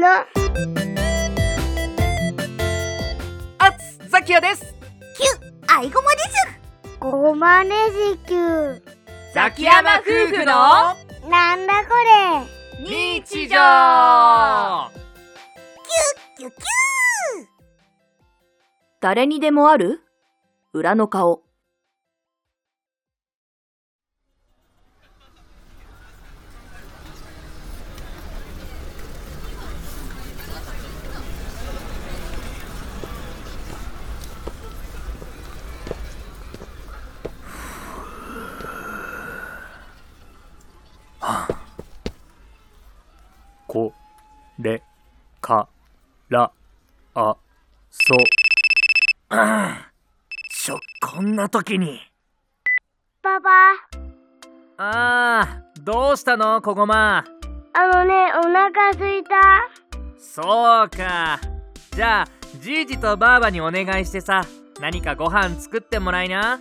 の。あつザキヤです。キュアイゴマです。ごまねじきゅザキヤマ夫婦の。なんだこれ。日常。キュキュ誰にでもある？裏の顔。れ、か、ら、あ、そ。ちょ、こんな時に。パパあー、どうしたの、こごま？あのねお腹すいたそうか。じゃあ、じいじとばあばにお願いしてさ、何かご飯作ってもらいな。うん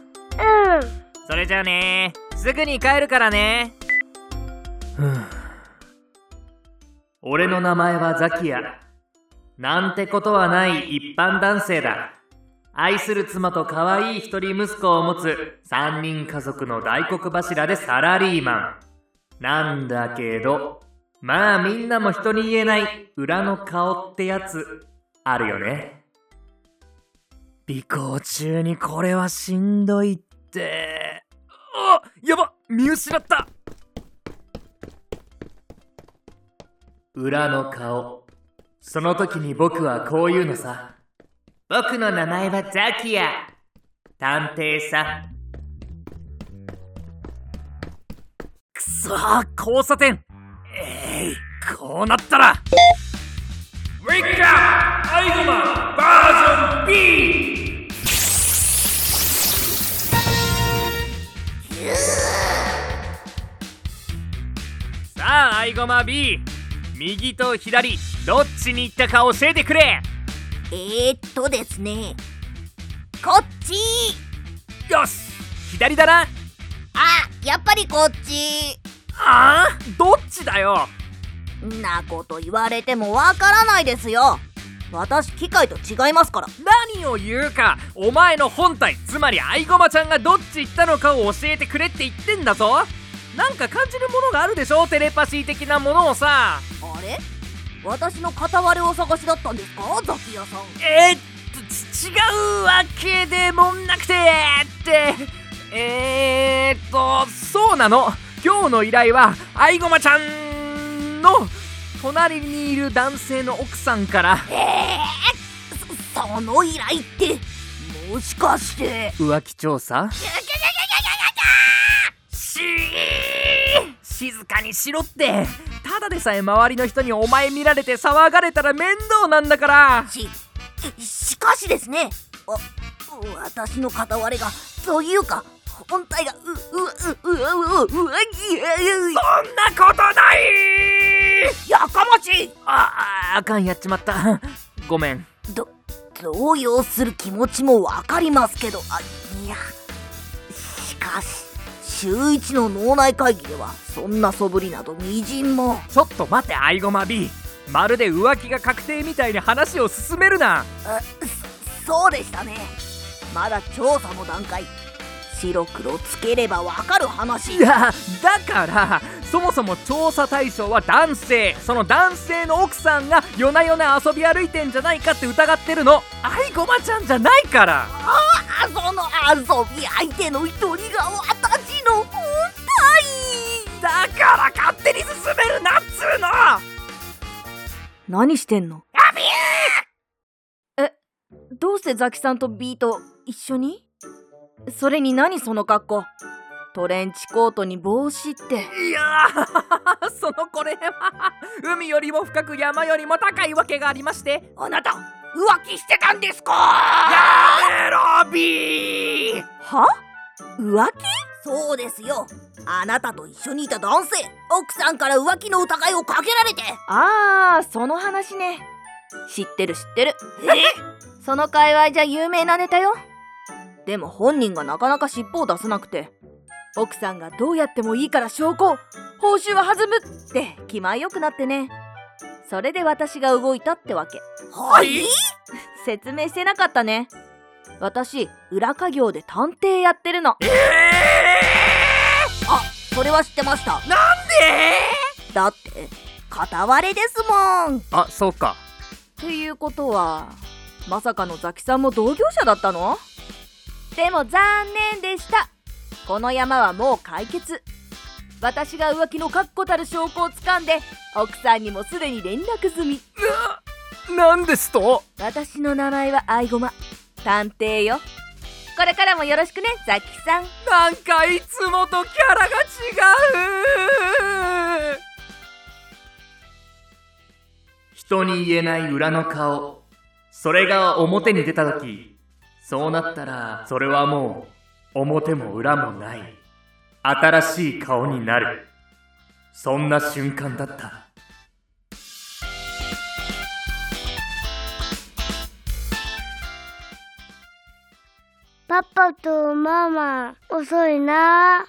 それじゃあねすぐに帰るからね。ふぅ。俺の名前はザキヤ。なんてことはない一般男性だ。愛する妻と可愛い一人息子を持つ三人家族の大黒柱でサラリーマン。なんだけど、まあみんなも人に言えない裏の顔ってやつ、あるよね。尾行中にこれはしんどいって。あやば見失った裏の顔。その時に僕はこう言うのさ。僕の名前はザキヤ。探偵さ。くそー交差点えい、こうなったらウェイクアップアイゴマバージョン B! さあ、アイゴマ B! 右と左、どっちに行ったか教えてくれ。えー、っとですね。こっち。よし左だな。あやっぱりこっち。ああどっちだよ？んなこと言われてもわからないですよ。私機械と違いますから。何を言うか。お前の本体つまりアイゴマちゃんがどっち行ったのかを教えてくれって言ってんだぞなんか感じるものがあるでしょ？テレパシー的なものをさ。あれ？私の片割れをお探しだったんですか？ザキヤさん。えー、っとち違うわけでもなくて。って。えー、っとそうなの。今日の依頼はアイゴマちゃんの隣にいる男性の奥さんから。えー、そその依頼ってもしかして。浮気調査？かにしろってただでさえ周りの人にお前見られて騒がれたら面倒なんだからししかしですねわ私の片割れがというか本体がううううううううそんなことないやかましいあああかんやっちまったごめんど動揺する気持ちもわかりますけどあいやしかし週一の脳内会議ではそんな素振りなどみじんも。ちょっと待てアイゴマ B まるで浮気が確定みたいに話を進めるな。あそそうでしたね。まだ調査の段階。白黒つければわかる話。いやだからそもそも調査対象は男性。その男性の奥さんが夜な夜な遊び歩いてんじゃないかって疑ってるの。アイゴマちゃんじゃないから。あその遊び相手の一人が私の本体。だから勝手に進めるなっつうの。何してんの？やべえ、どうしてザキさんとビート一緒に？それに何その格好？トレンチコートに帽子って。いやー そのこれは海よりも深く山よりも高いわけがありましてあなた浮気してたんですか？やめろビー。は？浮気？そうですよ。あなたと一緒にいた男性奥さんから浮気の疑いをかけられて。ああ、その話ね。知ってる知ってる。え？その界隈じゃ有名なネタよ。でも本人がなかなか尻尾を出さなくて、奥さんがどうやってもいいから証拠を報酬は弾むって気前よくなってね。それで私が動いたってわけ。はい？説明してなかったね。私裏稼業で探偵やってるの。あそれは知ってました。なんで？だって片割れですもん。あそうか。っていうことはまさかのザキさんも同業者だったの？でも残念でした。この山はもう解決。私が浮気の確固たる証拠をつかんで奥さんにもすでに連絡済み。なんですと？私の名前はアイゴマ探偵よこれからもよろしくねザキさん。なんかいつもとキャラが違う。人に言えない裏の顔。それが表に出た時そうなったらそれはもう表も裏もない。新しい顔になる。そんな瞬間だった。パパとママ遅いな